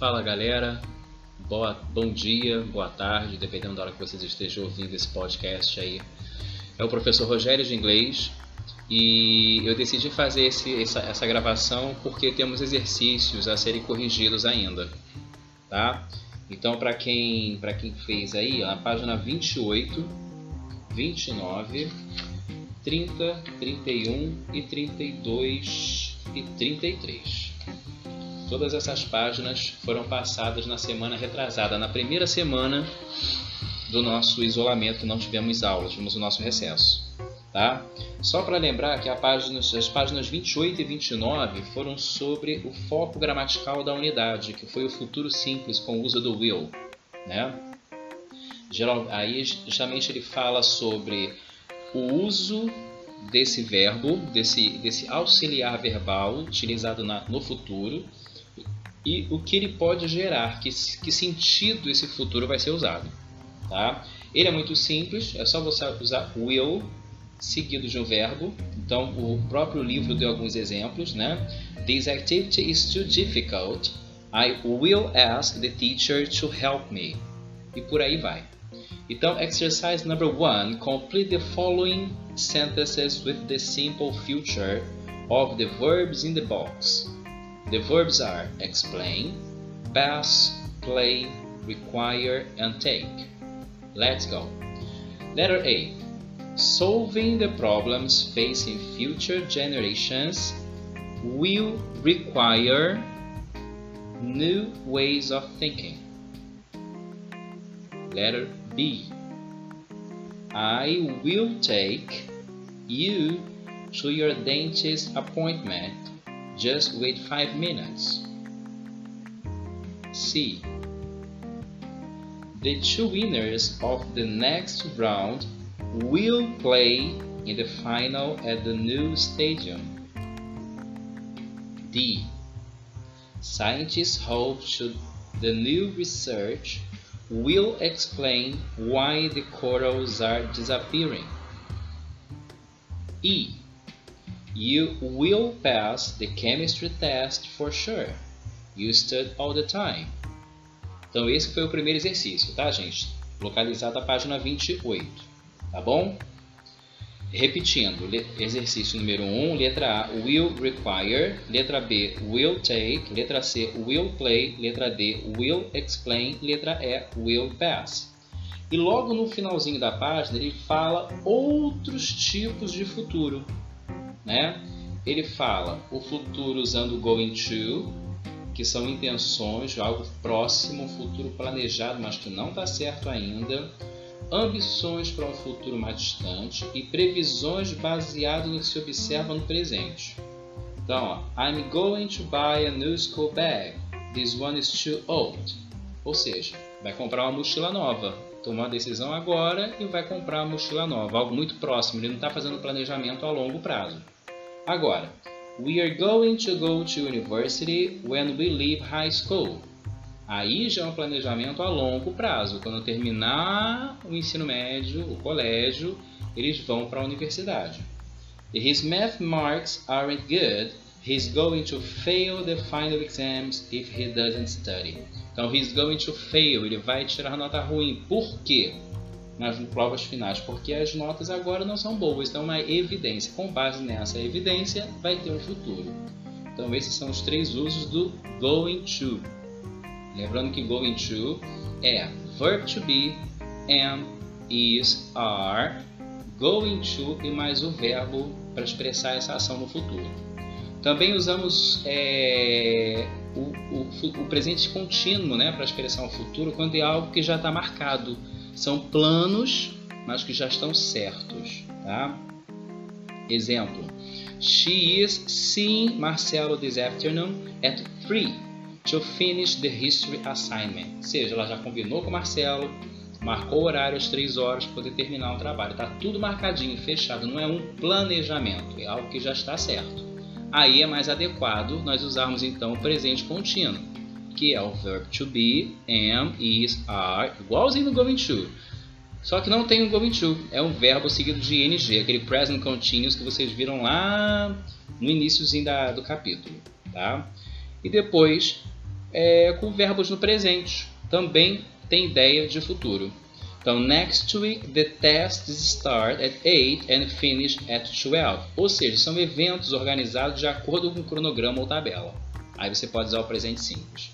Fala galera, boa, bom dia, boa tarde, dependendo da hora que vocês estejam ouvindo esse podcast aí. É o professor Rogério de Inglês e eu decidi fazer esse, essa, essa gravação porque temos exercícios a serem corrigidos ainda, tá? Então, para quem, quem fez aí, na página 28, 29, 30, 31 e 32 e 33. Todas essas páginas foram passadas na semana retrasada, na primeira semana do nosso isolamento, não tivemos aulas, tivemos o nosso recesso. Tá? Só para lembrar que as páginas 28 e 29 foram sobre o foco gramatical da unidade, que foi o futuro simples com o uso do will. Né? Geral, aí, justamente, ele fala sobre o uso desse verbo, desse, desse auxiliar verbal utilizado na, no futuro e o que ele pode gerar, que, que sentido esse futuro vai ser usado. Tá? Ele é muito simples, é só você usar will seguido de um verbo. Então, o próprio livro deu alguns exemplos. Né? This activity is too difficult. I will ask the teacher to help me. E por aí vai. Então, exercise number one: complete the following sentences with the simple future of the verbs in the box. The verbs are explain, pass, play, require, and take. Let's go. Letter A. Solving the problems facing future generations will require new ways of thinking. Letter B. I will take you to your dentist appointment just wait 5 minutes. C. The two winners of the next round will play in the final at the new stadium. D. Scientists hope should the new research will explain why the corals are disappearing. E. You will pass the chemistry test for sure. You stud all the time. Então esse foi o primeiro exercício, tá, gente? Localizado a página 28, tá bom? Repetindo, exercício número 1, letra A, will require, letra B, will take, letra C, will play, letra D, will explain, letra E, will pass. E logo no finalzinho da página ele fala outros tipos de futuro né? Ele fala o futuro usando going to, que são intenções, algo próximo, um futuro planejado, mas que não está certo ainda, ambições para um futuro mais distante e previsões baseadas no que se observa no presente. Então, ó, I'm going to buy a new school bag. This one is too old. Ou seja, vai comprar uma mochila nova. Tomou a decisão agora e vai comprar uma mochila nova, algo muito próximo. Ele não está fazendo planejamento a longo prazo. Agora, we are going to go to university when we leave high school. Aí já é um planejamento a longo prazo. Quando terminar o ensino médio, o colégio, eles vão para a universidade. His math marks aren't good. He's going to fail the final exams if he doesn't study. Então, he's going to fail. Ele vai tirar nota ruim. Por quê? Nas provas finais, porque as notas agora não são boas, então é uma evidência. Com base nessa evidência, vai ter um futuro. Então esses são os três usos do going to. Lembrando que going to é verb to be, am, is, are, going to e mais o verbo para expressar essa ação no futuro. Também usamos é, o, o, o, presente contínuo né, para expressar o futuro quando é algo que já está marcado são planos, mas que já estão certos, tá? Exemplo: She is seeing Marcelo this afternoon at 3 to finish the history assignment. Ou seja, ela já combinou com Marcelo, marcou o horário às 3 horas para poder terminar o trabalho. Tá tudo marcadinho, fechado, não é um planejamento, é algo que já está certo. Aí é mais adequado nós usarmos então o presente contínuo que é o verb to be, am, is, are, igualzinho no going to. Só que não tem o going to, é um verbo seguido de ing, aquele present continuous que vocês viram lá no iníciozinho do capítulo. Tá? E depois é, com verbos no presente. Também tem ideia de futuro. Então, next week the tests start at 8 and finish at 12. Ou seja, são eventos organizados de acordo com o cronograma ou tabela. Aí você pode usar o presente simples.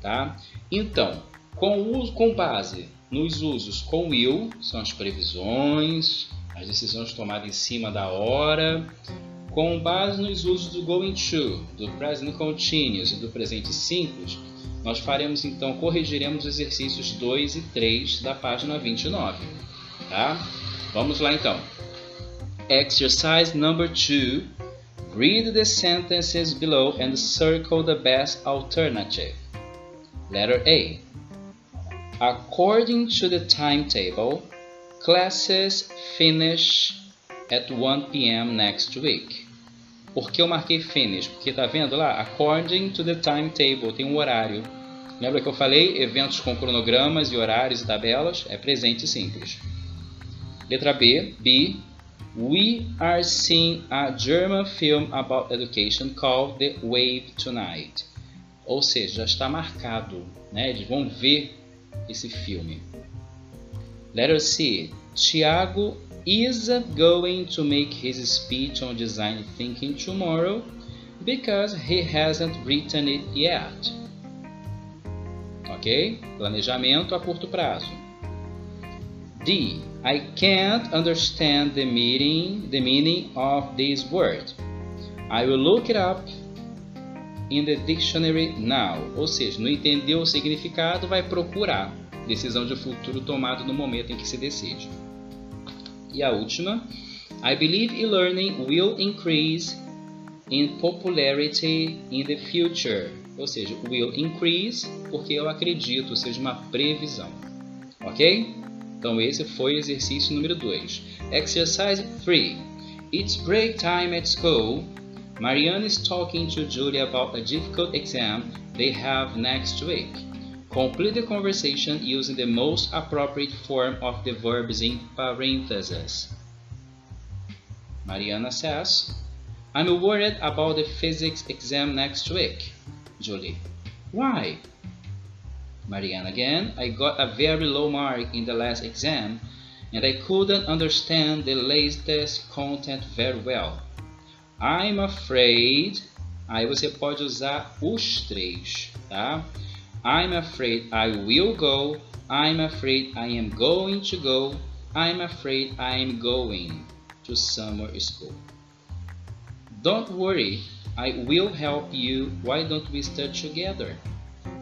Tá? Então, com, uso, com base nos usos com will, são as previsões, as decisões tomadas em cima da hora, com base nos usos do going to, do present continuous e do presente simples, nós faremos então, corrigiremos os exercícios 2 e 3 da página 29. Tá? Vamos lá então. Exercise number 2. Read the sentences below and circle the best alternative. Letter A. According to the timetable, classes finish at 1 p.m. next week. Por que eu marquei finish? Porque tá vendo lá? According to the timetable, tem um horário. Lembra que eu falei? Eventos com cronogramas e horários e tabelas? É presente simples. Letra B. B. We are seeing a German film about education called The Wave Tonight. Ou seja, já está marcado. Né? Eles vão ver esse filme. Letter C. Tiago isn't going to make his speech on design thinking tomorrow because he hasn't written it yet. Ok? Planejamento a curto prazo. D. I can't understand the meaning, the meaning of this word. I will look it up in the dictionary now. Ou seja, não entendeu o significado, vai procurar. Decisão de futuro tomada no momento em que se decide. E a última, I believe e-learning will increase in popularity in the future. Ou seja, will increase porque eu acredito, ou seja, uma previsão. Ok? Então esse foi o exercício número 2. Exercise 3. It's break time at school. Marianne is talking to Julia about a difficult exam they have next week. Complete the conversation using the most appropriate form of the verbs in parentheses. Mariana says, I'm worried about the physics exam next week. Julie, why? Mariana again, I got a very low mark in the last exam and I couldn't understand the latest content very well. I'm afraid. Aí você pode usar os três, tá? I'm afraid I will go. I'm afraid I am going to go. I'm afraid I am going to summer school. Don't worry, I will help you. Why don't we start together?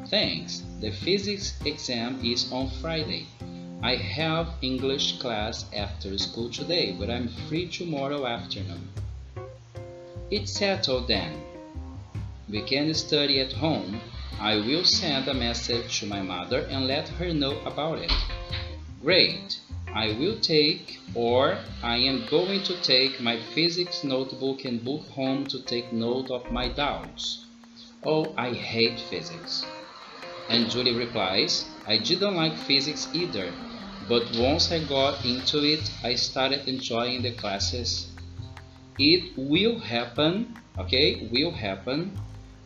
Thanks. The physics exam is on Friday. I have English class after school today, but I'm free tomorrow afternoon. It's settled then. We can study at home I will send a message to my mother and let her know about it. Great! I will take or I am going to take my physics notebook and book home to take note of my doubts. Oh, I hate physics. And Julie replies, I didn't like physics either, but once I got into it, I started enjoying the classes. It will happen, okay, will happen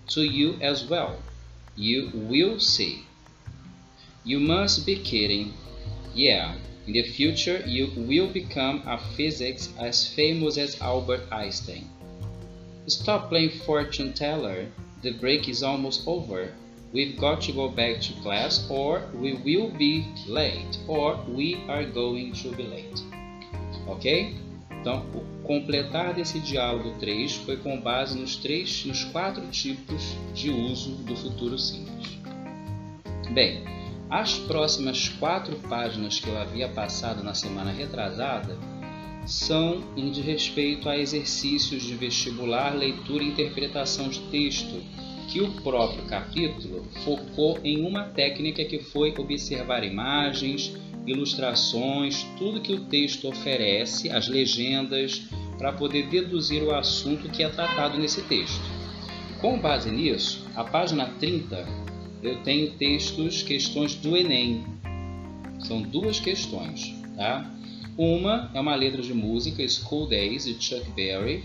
to you as well. You will see. You must be kidding. Yeah, in the future you will become a physics as famous as Albert Einstein. Stop playing fortune teller. The break is almost over. We've got to go back to class or we will be late or we are going to be late. Ok? Então, o completar desse diálogo 3 foi com base nos, três, nos quatro tipos de uso do futuro simples. Bem, as próximas quatro páginas que eu havia passado na semana retrasada são em de respeito a exercícios de vestibular, leitura e interpretação de texto, que o próprio capítulo focou em uma técnica que foi observar imagens, ilustrações, tudo que o texto oferece, as legendas, para poder deduzir o assunto que é tratado nesse texto. Com base nisso, a página 30 eu tenho textos, questões do Enem. São duas questões, tá? Uma é uma letra de música, School Days, de Chuck Berry,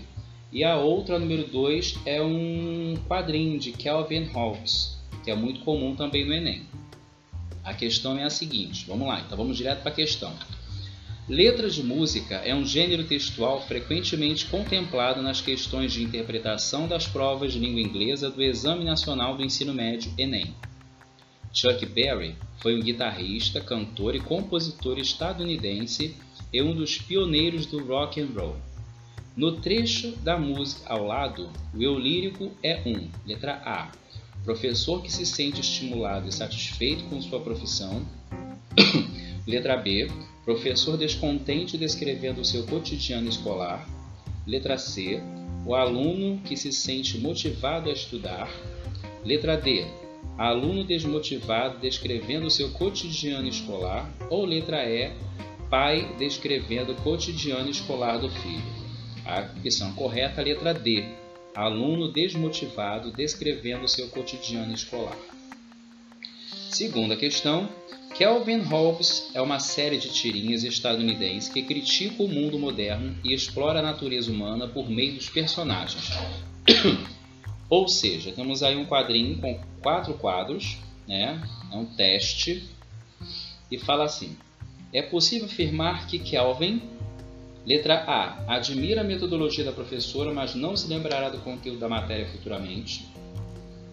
e a outra, número 2, é um quadrinho de Calvin Hobbes, que é muito comum também no Enem. A questão é a seguinte, vamos lá, então vamos direto para a questão. Letra de música é um gênero textual frequentemente contemplado nas questões de interpretação das provas de língua inglesa do Exame Nacional do Ensino Médio, Enem. Chuck Berry foi um guitarrista, cantor e compositor estadunidense e um dos pioneiros do rock and roll. No trecho da música ao lado, o eu lírico é um, letra A, professor que se sente estimulado e satisfeito com sua profissão. letra B, professor descontente descrevendo o seu cotidiano escolar. Letra C, o aluno que se sente motivado a estudar. Letra D, aluno desmotivado descrevendo o seu cotidiano escolar. Ou letra E, pai descrevendo o cotidiano escolar do filho. A opção correta letra D, aluno desmotivado descrevendo seu cotidiano escolar. Segunda questão, Kelvin Hobbes é uma série de tirinhas estadunidense que critica o mundo moderno e explora a natureza humana por meio dos personagens. Ou seja, temos aí um quadrinho com quatro quadros, né? É um teste e fala assim: É possível afirmar que Kelvin, letra A, admira a metodologia da professora, mas não se lembrará do conteúdo da matéria futuramente.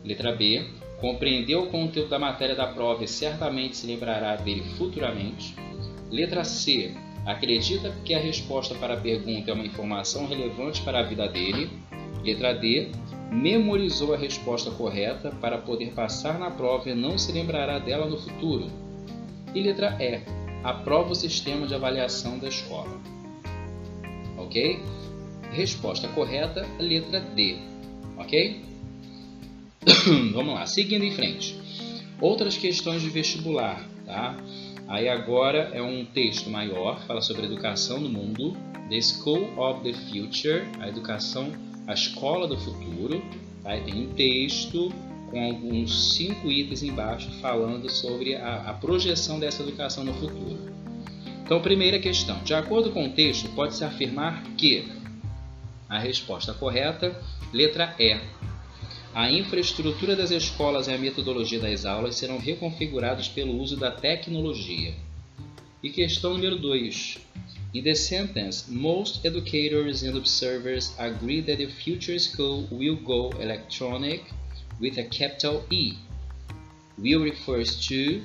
Letra B, Compreendeu o conteúdo da matéria da prova e certamente se lembrará dele futuramente. Letra C. Acredita que a resposta para a pergunta é uma informação relevante para a vida dele. Letra D. Memorizou a resposta correta para poder passar na prova e não se lembrará dela no futuro. E letra E. Aprova o sistema de avaliação da escola. Ok? Resposta correta, letra D. Ok? Vamos lá, seguindo em frente. Outras questões de vestibular, tá? Aí agora é um texto maior, fala sobre educação no mundo, The School of the Future, a educação, a escola do futuro. Tá? tem um texto com alguns cinco itens embaixo falando sobre a, a projeção dessa educação no futuro. Então, primeira questão. De acordo com o texto, pode-se afirmar que a resposta correta, letra E, a infraestrutura das escolas e a metodologia das aulas serão reconfigurados pelo uso da tecnologia. E questão número 2. In the sentence, most educators and observers agree that the future school will go electronic with a capital E. Will refers to,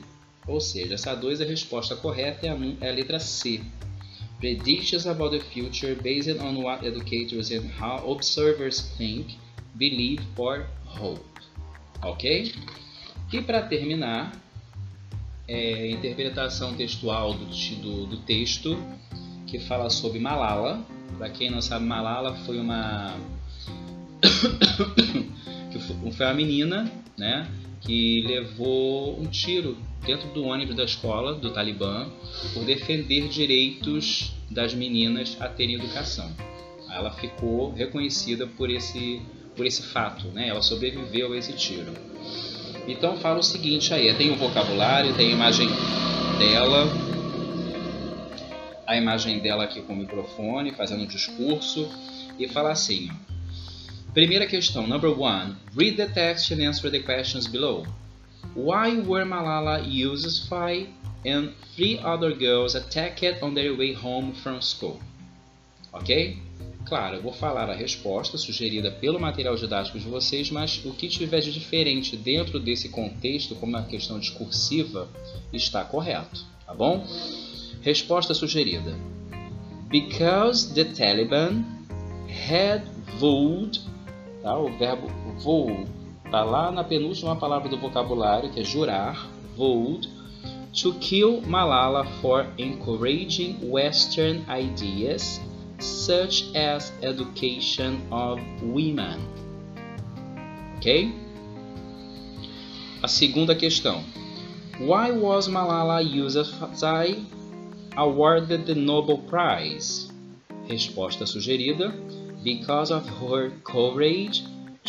ou seja, essa 2 é a resposta correta, é a, é a letra C. Predictions about the future based on what educators and how observers think, believe or hope. Ok? E para terminar, é, interpretação textual do, do, do texto que fala sobre Malala. Para quem não sabe, Malala foi uma que foi uma menina, né, que levou um tiro dentro do ônibus da escola do Talibã por defender direitos das meninas a terem educação. Ela ficou reconhecida por esse por esse fato, né? Ela sobreviveu a esse tiro. Então fala o seguinte aí, tem o vocabulário, tem a imagem dela, a imagem dela aqui com o microfone, fazendo um discurso, e fala assim. Primeira questão, number one. Read the text and answer the questions below. Why were Malala Yousafzai and three other girls attacked on their way home from school? Ok? Claro, eu vou falar a resposta sugerida pelo material didático de vocês, mas o que tiver de diferente dentro desse contexto, como uma questão discursiva, está correto, tá bom? Resposta sugerida: Because the Taliban had vowed, tá? o verbo vow está lá na penúltima palavra do vocabulário, que é jurar, vowed, to kill Malala for encouraging Western ideas such as education of women. Ok? A segunda questão. Why was Malala Yousafzai awarded the Nobel Prize? Resposta sugerida: Because of her courage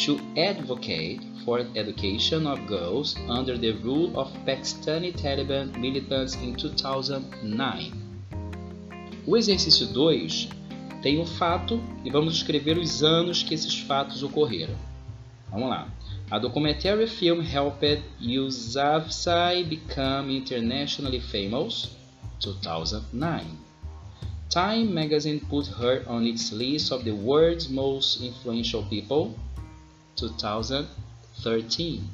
to advocate for education of girls under the rule of Pakistani Taliban militants in 2009. O exercício 2 tem um fato e vamos escrever os anos que esses fatos ocorreram. Vamos lá. A documentary film helped Yousafzai become internationally famous. 2009. Time magazine put her on its list of the world's most influential people. 2013.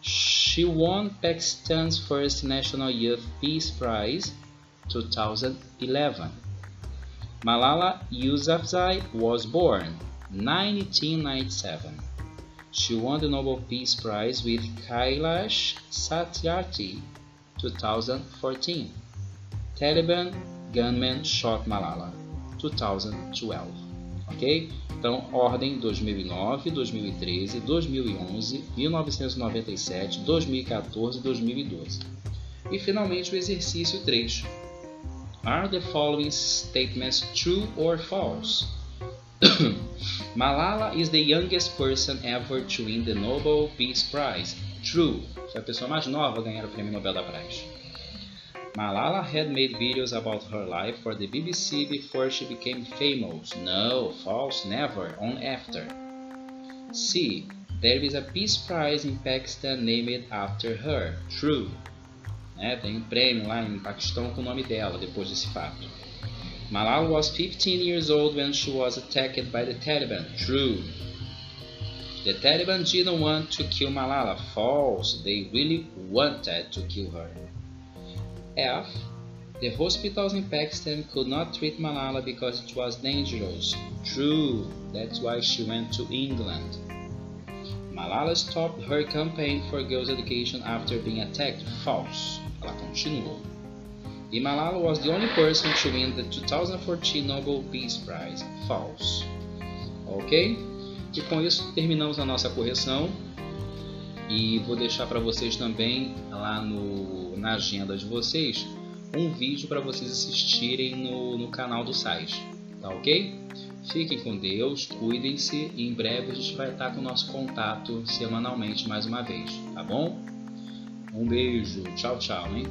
She won Pakistan's first National Youth Peace Prize 2011. Malala Yousafzai was born 1997. She won the Nobel Peace Prize with Kailash Satyarthi 2014. Taliban gunman shot Malala 2012. Ok? Então, ordem 2009, 2013, 2011, 1997, 2014 e 2012. E finalmente o exercício 3. Are the following statements true or false? Malala is the youngest person ever to win the Nobel Peace Prize. True. Foi a pessoa mais nova ganhar o Prêmio Nobel da Paz. Malala had made videos about her life for the BBC before she became famous. No, false, never, on after. C. There is a Peace Prize in Pakistan named after her. True. É, tem um prêmio lá em Paquistão com o nome dela depois desse fato. Malala was 15 years old when she was attacked by the Taliban. True. The Taliban didn't want to kill Malala. False. They really wanted to kill her. F. The hospitals in Pakistan could not treat Malala because it was dangerous. True, that's why she went to England. Malala stopped her campaign for girls' education after being attacked. False. Ela continuou. E Malala was the only person to win the 2014 Nobel Peace Prize. False. Ok? E com isso terminamos a nossa correção. E vou deixar para vocês também lá no, na agenda de vocês um vídeo para vocês assistirem no, no canal do site, tá ok? Fiquem com Deus, cuidem-se e em breve a gente vai estar com o nosso contato semanalmente mais uma vez, tá bom? Um beijo, tchau, tchau, hein?